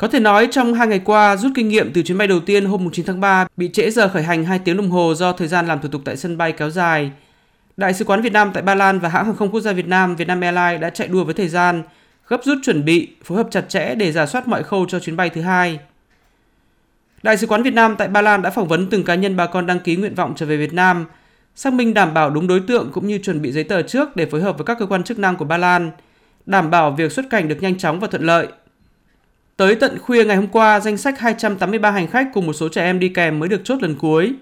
Có thể nói trong hai ngày qua, rút kinh nghiệm từ chuyến bay đầu tiên hôm 9 tháng 3 bị trễ giờ khởi hành 2 tiếng đồng hồ do thời gian làm thủ tục tại sân bay kéo dài. Đại sứ quán Việt Nam tại Ba Lan và hãng hàng không quốc gia Việt Nam Vietnam Airlines đã chạy đua với thời gian, gấp rút chuẩn bị, phối hợp chặt chẽ để giả soát mọi khâu cho chuyến bay thứ hai. Đại sứ quán Việt Nam tại Ba Lan đã phỏng vấn từng cá nhân bà con đăng ký nguyện vọng trở về Việt Nam, xác minh đảm bảo đúng đối tượng cũng như chuẩn bị giấy tờ trước để phối hợp với các cơ quan chức năng của Ba Lan, đảm bảo việc xuất cảnh được nhanh chóng và thuận lợi. Tới tận khuya ngày hôm qua, danh sách 283 hành khách cùng một số trẻ em đi kèm mới được chốt lần cuối.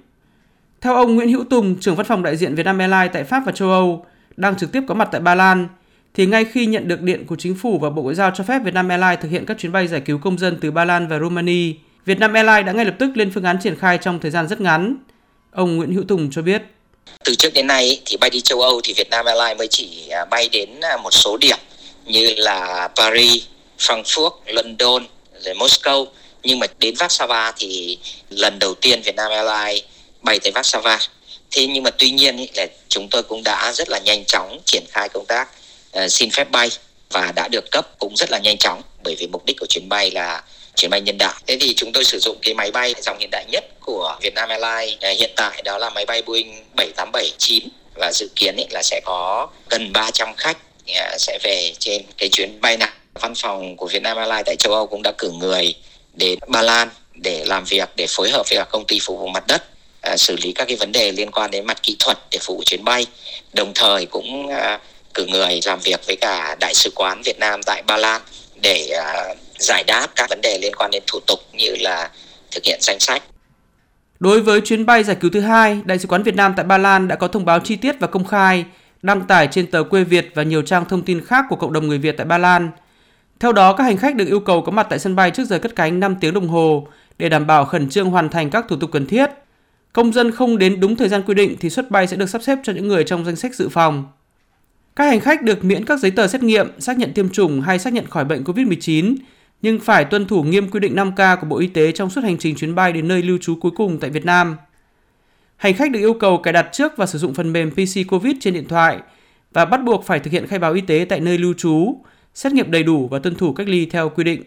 Theo ông Nguyễn Hữu Tùng, trưởng văn phòng đại diện Vietnam Airlines tại Pháp và châu Âu, đang trực tiếp có mặt tại Ba Lan, thì ngay khi nhận được điện của chính phủ và Bộ Ngoại giao cho phép Vietnam Airlines thực hiện các chuyến bay giải cứu công dân từ Ba Lan và Romania, Vietnam Airlines đã ngay lập tức lên phương án triển khai trong thời gian rất ngắn. Ông Nguyễn Hữu Tùng cho biết. Từ trước đến nay thì bay đi châu Âu thì Vietnam Airlines mới chỉ à, bay đến à, một số điểm như là Paris, Frankfurt, London, rồi Moscow. Nhưng mà đến Warsaw thì lần đầu tiên Vietnam Airlines bay tới Warsaw. Thế nhưng mà tuy nhiên ý, là chúng tôi cũng đã rất là nhanh chóng triển khai công tác uh, xin phép bay và đã được cấp cũng rất là nhanh chóng bởi vì mục đích của chuyến bay là chuyến bay nhân đạo. Thế thì chúng tôi sử dụng cái máy bay dòng hiện đại nhất của Vietnam Airlines ờ, hiện tại đó là máy bay Boeing 7879 và dự kiến ý, là sẽ có gần 300 khách ờ, sẽ về trên cái chuyến bay này. Văn phòng của Vietnam Airlines tại châu Âu cũng đã cử người đến Ba Lan để làm việc để phối hợp với các công ty phục vụ mặt đất À, xử lý các cái vấn đề liên quan đến mặt kỹ thuật để phục vụ chuyến bay đồng thời cũng à, cử người làm việc với cả đại sứ quán Việt Nam tại Ba Lan để à, giải đáp các vấn đề liên quan đến thủ tục như là thực hiện danh sách. Đối với chuyến bay giải cứu thứ hai, Đại sứ quán Việt Nam tại Ba Lan đã có thông báo chi tiết và công khai, đăng tải trên tờ Quê Việt và nhiều trang thông tin khác của cộng đồng người Việt tại Ba Lan. Theo đó, các hành khách được yêu cầu có mặt tại sân bay trước giờ cất cánh 5 tiếng đồng hồ để đảm bảo khẩn trương hoàn thành các thủ tục cần thiết Công dân không đến đúng thời gian quy định thì xuất bay sẽ được sắp xếp cho những người trong danh sách dự phòng. Các hành khách được miễn các giấy tờ xét nghiệm, xác nhận tiêm chủng hay xác nhận khỏi bệnh COVID-19, nhưng phải tuân thủ nghiêm quy định 5K của Bộ Y tế trong suốt hành trình chuyến bay đến nơi lưu trú cuối cùng tại Việt Nam. Hành khách được yêu cầu cài đặt trước và sử dụng phần mềm PC COVID trên điện thoại và bắt buộc phải thực hiện khai báo y tế tại nơi lưu trú, xét nghiệm đầy đủ và tuân thủ cách ly theo quy định.